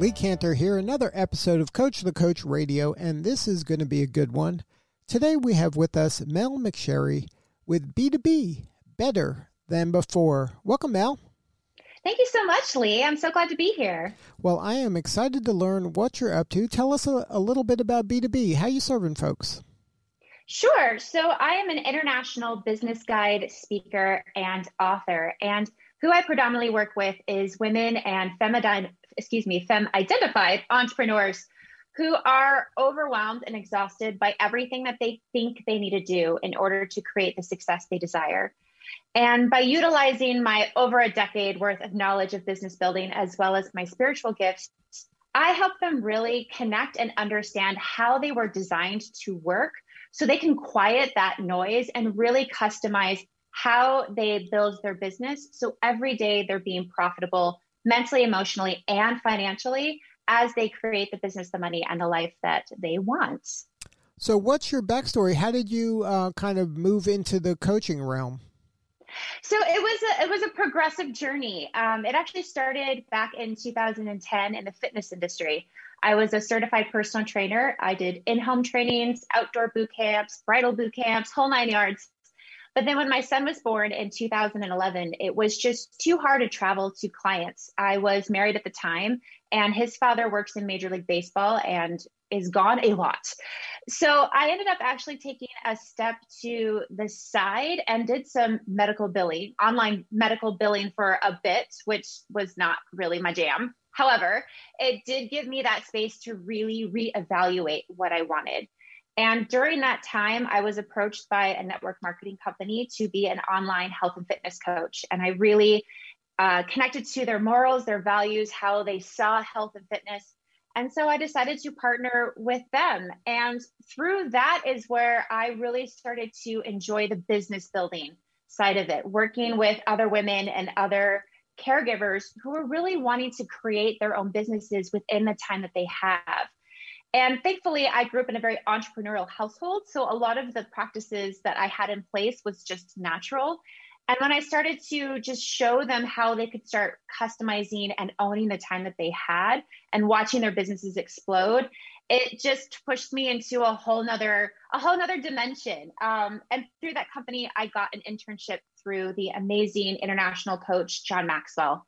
Lee Kantor here, another episode of Coach the Coach Radio, and this is going to be a good one. Today we have with us Mel McSherry with BTB Better Than Before. Welcome, Mel. Thank you so much, Lee. I'm so glad to be here. Well, I am excited to learn what you're up to. Tell us a, a little bit about BTB. How you serving folks? Sure. So I am an international business guide speaker and author, and who I predominantly work with is women and feminine, excuse me, femme identified entrepreneurs who are overwhelmed and exhausted by everything that they think they need to do in order to create the success they desire. And by utilizing my over a decade worth of knowledge of business building, as well as my spiritual gifts, I help them really connect and understand how they were designed to work so they can quiet that noise and really customize how they build their business. So every day they're being profitable mentally, emotionally, and financially as they create the business, the money, and the life that they want. So, what's your backstory? How did you uh, kind of move into the coaching realm? So it was a it was a progressive journey. Um, it actually started back in 2010 in the fitness industry. I was a certified personal trainer. I did in-home trainings, outdoor boot camps, bridal boot camps, whole nine yards. But then when my son was born in 2011, it was just too hard to travel to clients. I was married at the time, and his father works in Major League Baseball and is gone a lot. So I ended up actually taking a step to the side and did some medical billing, online medical billing for a bit, which was not really my jam. However, it did give me that space to really reevaluate what I wanted. And during that time, I was approached by a network marketing company to be an online health and fitness coach. And I really uh, connected to their morals, their values, how they saw health and fitness. And so I decided to partner with them. And through that is where I really started to enjoy the business building side of it, working with other women and other caregivers who are really wanting to create their own businesses within the time that they have. And thankfully, I grew up in a very entrepreneurial household. So a lot of the practices that I had in place was just natural. And when I started to just show them how they could start customizing and owning the time that they had and watching their businesses explode, it just pushed me into a whole nother a whole nother dimension. Um, and through that company, I got an internship through the amazing international coach John Maxwell.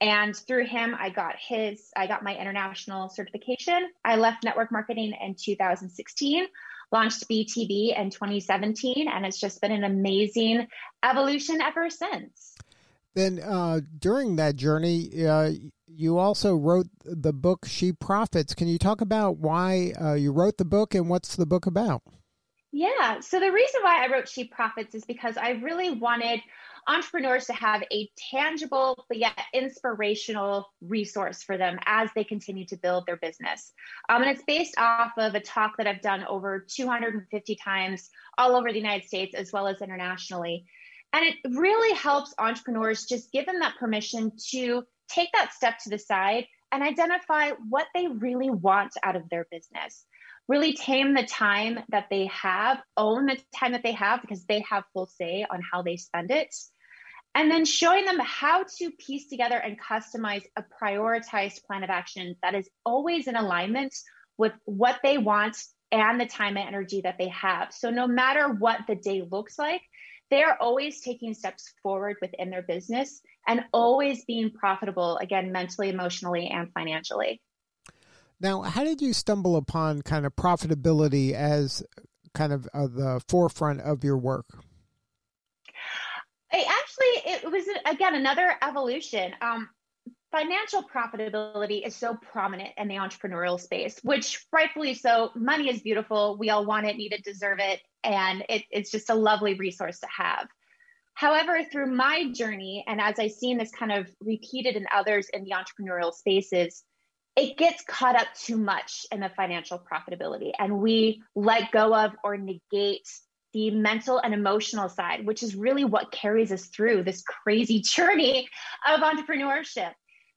And through him, I got his, I got my international certification. I left network marketing in 2016, launched BTB in 2017, and it's just been an amazing evolution ever since. Then uh, during that journey, uh, you also wrote the book She Profits. Can you talk about why uh, you wrote the book and what's the book about? Yeah. So the reason why I wrote She Profits is because I really wanted entrepreneurs to have a tangible but yet inspirational resource for them as they continue to build their business. Um, and it's based off of a talk that I've done over 250 times all over the United States as well as internationally. And it really helps entrepreneurs just give them that permission to take that step to the side and identify what they really want out of their business really tame the time that they have, own the time that they have because they have full say on how they spend it, and then showing them how to piece together and customize a prioritized plan of action that is always in alignment with what they want and the time and energy that they have. So, no matter what the day looks like, they are always taking steps forward within their business and always being profitable, again, mentally, emotionally, and financially. Now, how did you stumble upon kind of profitability as kind of uh, the forefront of your work? I actually, it was again another evolution. Um, financial profitability is so prominent in the entrepreneurial space, which rightfully so. Money is beautiful. We all want it, need it, deserve it, and it, it's just a lovely resource to have. However, through my journey, and as I've seen this kind of repeated in others in the entrepreneurial spaces, it gets caught up too much in the financial profitability, and we let go of or negate the mental and emotional side, which is really what carries us through this crazy journey of entrepreneurship.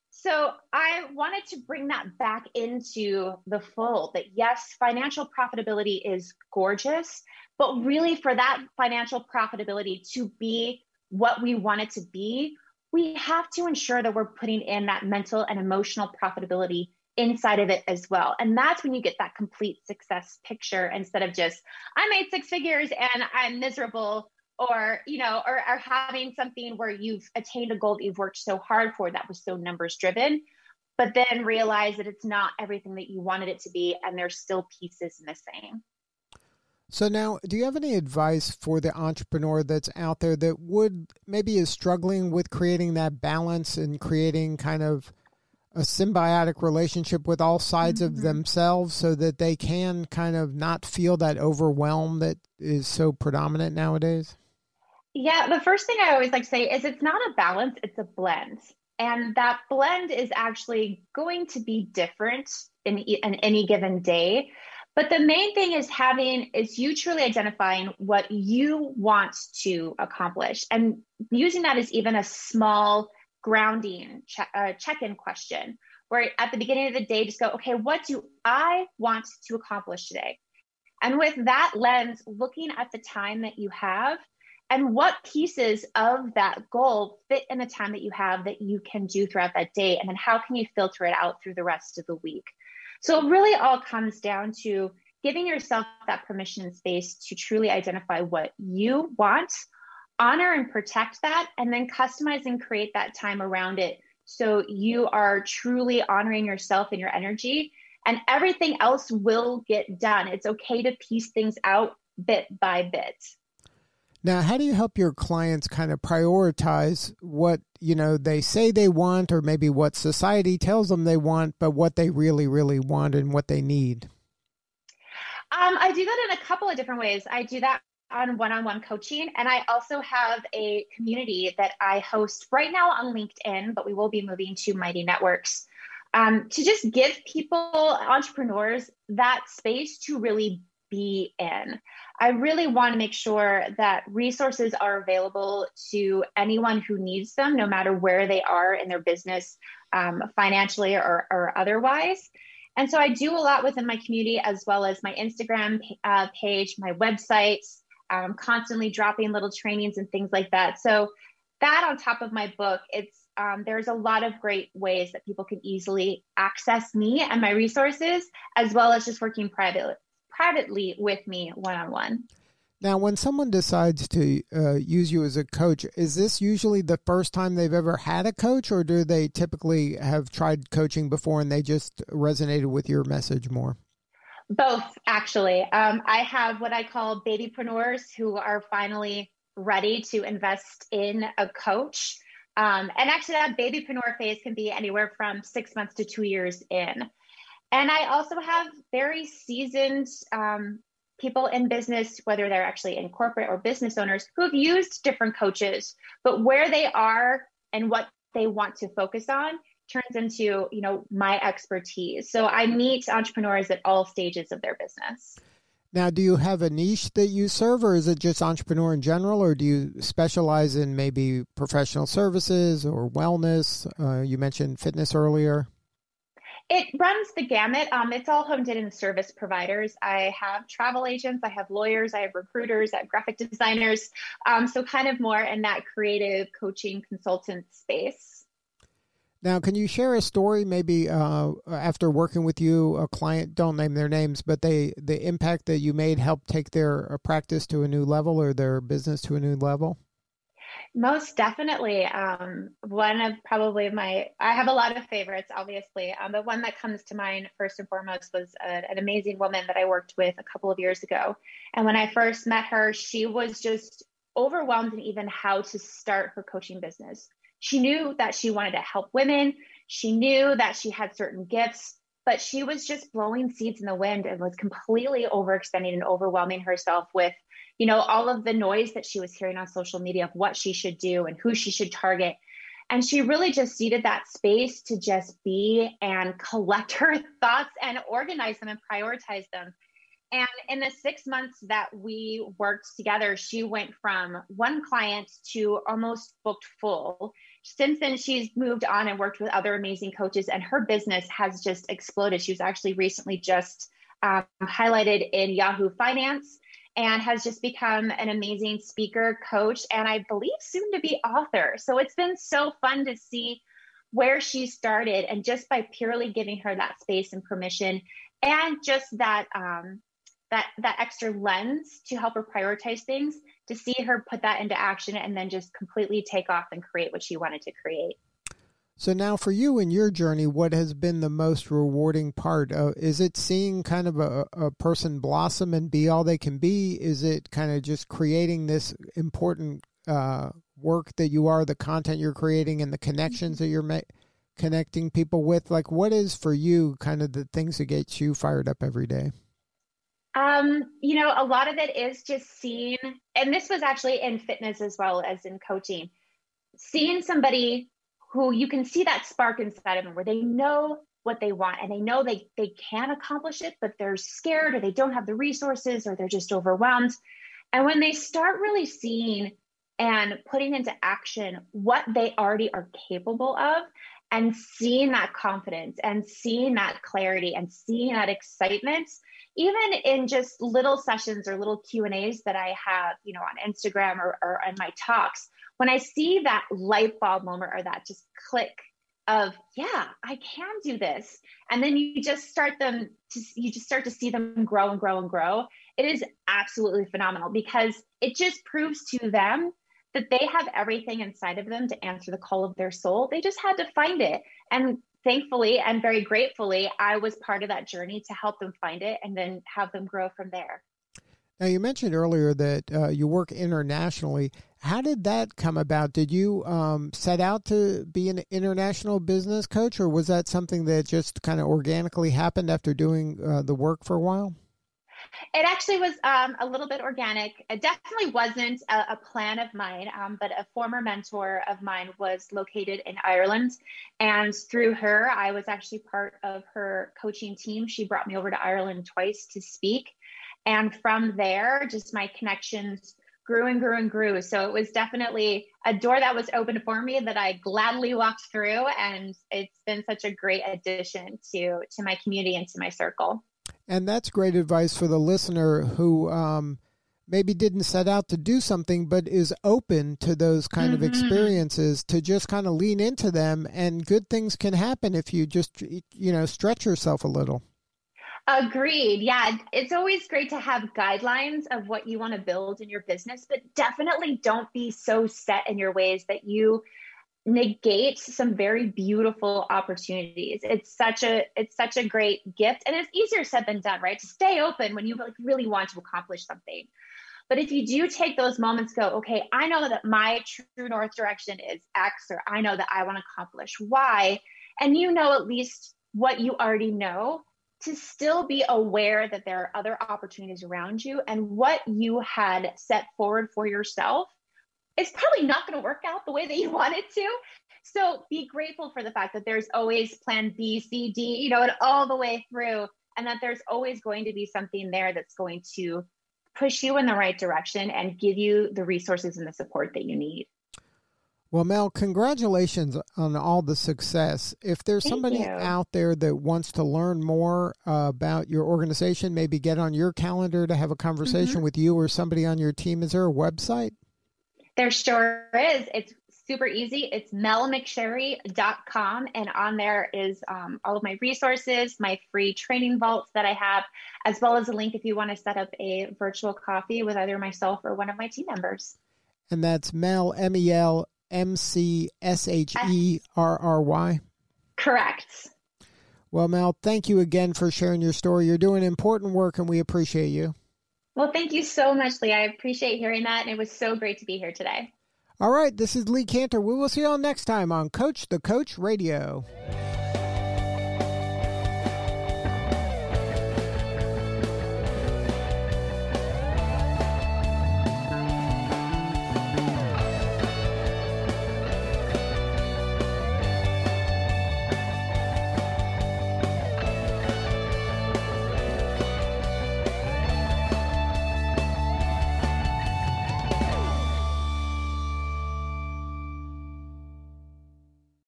So I wanted to bring that back into the fold that yes, financial profitability is gorgeous, but really for that financial profitability to be what we want it to be, we have to ensure that we're putting in that mental and emotional profitability inside of it as well. And that's when you get that complete success picture instead of just, I made six figures and I'm miserable or you know or, or having something where you've attained a goal that you've worked so hard for that was so numbers driven but then realize that it's not everything that you wanted it to be and there's still pieces missing so now do you have any advice for the entrepreneur that's out there that would maybe is struggling with creating that balance and creating kind of a symbiotic relationship with all sides mm-hmm. of themselves so that they can kind of not feel that overwhelm that is so predominant nowadays? Yeah, the first thing I always like to say is it's not a balance, it's a blend. And that blend is actually going to be different in, in any given day. But the main thing is having is you truly identifying what you want to accomplish and using that as even a small grounding check, uh, check-in question where at the beginning of the day just go okay what do i want to accomplish today? And with that lens looking at the time that you have and what pieces of that goal fit in the time that you have that you can do throughout that day and then how can you filter it out through the rest of the week? So it really all comes down to giving yourself that permission and space to truly identify what you want honor and protect that and then customize and create that time around it so you are truly honoring yourself and your energy and everything else will get done it's okay to piece things out bit by bit now, how do you help your clients kind of prioritize what, you know, they say they want or maybe what society tells them they want, but what they really, really want and what they need? Um, I do that in a couple of different ways. I do that on one-on-one coaching and I also have a community that I host right now on LinkedIn, but we will be moving to Mighty Networks. Um, to just give people, entrepreneurs, that space to really be in. I really want to make sure that resources are available to anyone who needs them, no matter where they are in their business, um, financially or, or, otherwise. And so I do a lot within my community, as well as my Instagram uh, page, my website, um, constantly dropping little trainings and things like that. So that on top of my book, it's um, there's a lot of great ways that people can easily access me and my resources, as well as just working private, privately with me one on one. Now, when someone decides to uh, use you as a coach, is this usually the first time they've ever had a coach, or do they typically have tried coaching before and they just resonated with your message more? Both, actually. Um, I have what I call babypreneurs who are finally ready to invest in a coach. Um, and actually, that babypreneur phase can be anywhere from six months to two years in. And I also have very seasoned um, people in business, whether they're actually in corporate or business owners, who have used different coaches, but where they are and what they want to focus on turns into you know my expertise so i meet entrepreneurs at all stages of their business now do you have a niche that you serve or is it just entrepreneur in general or do you specialize in maybe professional services or wellness uh, you mentioned fitness earlier it runs the gamut. Um, it's all honed in service providers. I have travel agents, I have lawyers, I have recruiters, I have graphic designers. Um, so, kind of more in that creative coaching consultant space. Now, can you share a story? Maybe uh, after working with you, a client don't name their names, but they the impact that you made helped take their uh, practice to a new level or their business to a new level. Most definitely. Um, one of probably my, I have a lot of favorites, obviously. Um, but one that comes to mind first and foremost was a, an amazing woman that I worked with a couple of years ago. And when I first met her, she was just overwhelmed in even how to start her coaching business. She knew that she wanted to help women. She knew that she had certain gifts, but she was just blowing seeds in the wind and was completely overextending and overwhelming herself with you know all of the noise that she was hearing on social media of what she should do and who she should target and she really just needed that space to just be and collect her thoughts and organize them and prioritize them and in the six months that we worked together, she went from one client to almost booked full. Since then, she's moved on and worked with other amazing coaches, and her business has just exploded. She was actually recently just um, highlighted in Yahoo Finance and has just become an amazing speaker, coach, and I believe soon to be author. So it's been so fun to see where she started and just by purely giving her that space and permission and just that um, that that extra lens to help her prioritize things to see her put that into action and then just completely take off and create what she wanted to create. So now for you in your journey what has been the most rewarding part is it seeing kind of a, a person blossom and be all they can be? Is it kind of just creating this important uh, work that you are the content you're creating and the connections mm-hmm. that you're ma- connecting people with? Like what is for you kind of the things that get you fired up every day um, you know, a lot of it is just seeing, and this was actually in fitness as well as in coaching, seeing somebody who you can see that spark inside of them where they know what they want and they know they they can accomplish it, but they're scared or they don't have the resources or they're just overwhelmed. And when they start really seeing and putting into action what they already are capable of and seeing that confidence and seeing that clarity and seeing that excitement even in just little sessions or little q and a's that i have you know on instagram or, or on my talks when i see that light bulb moment or that just click of yeah i can do this and then you just start them to you just start to see them grow and grow and grow it is absolutely phenomenal because it just proves to them that they have everything inside of them to answer the call of their soul they just had to find it and thankfully and very gratefully, I was part of that journey to help them find it and then have them grow from there. Now, you mentioned earlier that uh, you work internationally. How did that come about? Did you um, set out to be an international business coach, or was that something that just kind of organically happened after doing uh, the work for a while? It actually was um, a little bit organic. It definitely wasn't a, a plan of mine, um, but a former mentor of mine was located in Ireland. And through her, I was actually part of her coaching team. She brought me over to Ireland twice to speak. And from there, just my connections grew and grew and grew. So it was definitely a door that was open for me that I gladly walked through. And it's been such a great addition to, to my community and to my circle. And that's great advice for the listener who um, maybe didn't set out to do something, but is open to those kind mm-hmm. of experiences to just kind of lean into them. And good things can happen if you just, you know, stretch yourself a little. Agreed. Yeah, it's always great to have guidelines of what you want to build in your business, but definitely don't be so set in your ways that you negate some very beautiful opportunities. It's such a it's such a great gift. And it's easier said than done right? To stay open when you like really want to accomplish something. But if you do take those moments go okay i know that my true north direction is x or i know that i want to accomplish y and you know at least what you already know to still be aware that there are other opportunities around you and what you had set forward for yourself it's probably not going to work out the way that you want it to. So be grateful for the fact that there's always plan B, C, D, you know, and all the way through, and that there's always going to be something there that's going to push you in the right direction and give you the resources and the support that you need. Well, Mel, congratulations on all the success. If there's Thank somebody you. out there that wants to learn more uh, about your organization, maybe get on your calendar to have a conversation mm-hmm. with you or somebody on your team, is there a website? There sure is. It's super easy. It's melmcsherry.com. And on there is um, all of my resources, my free training vaults that I have, as well as a link if you want to set up a virtual coffee with either myself or one of my team members. And that's Mel, M E L M C S H E R R Y. Correct. Well, Mel, thank you again for sharing your story. You're doing important work and we appreciate you. Well, thank you so much, Lee. I appreciate hearing that. And it was so great to be here today. All right, this is Lee Kantor. We will see you all next time on Coach the Coach Radio.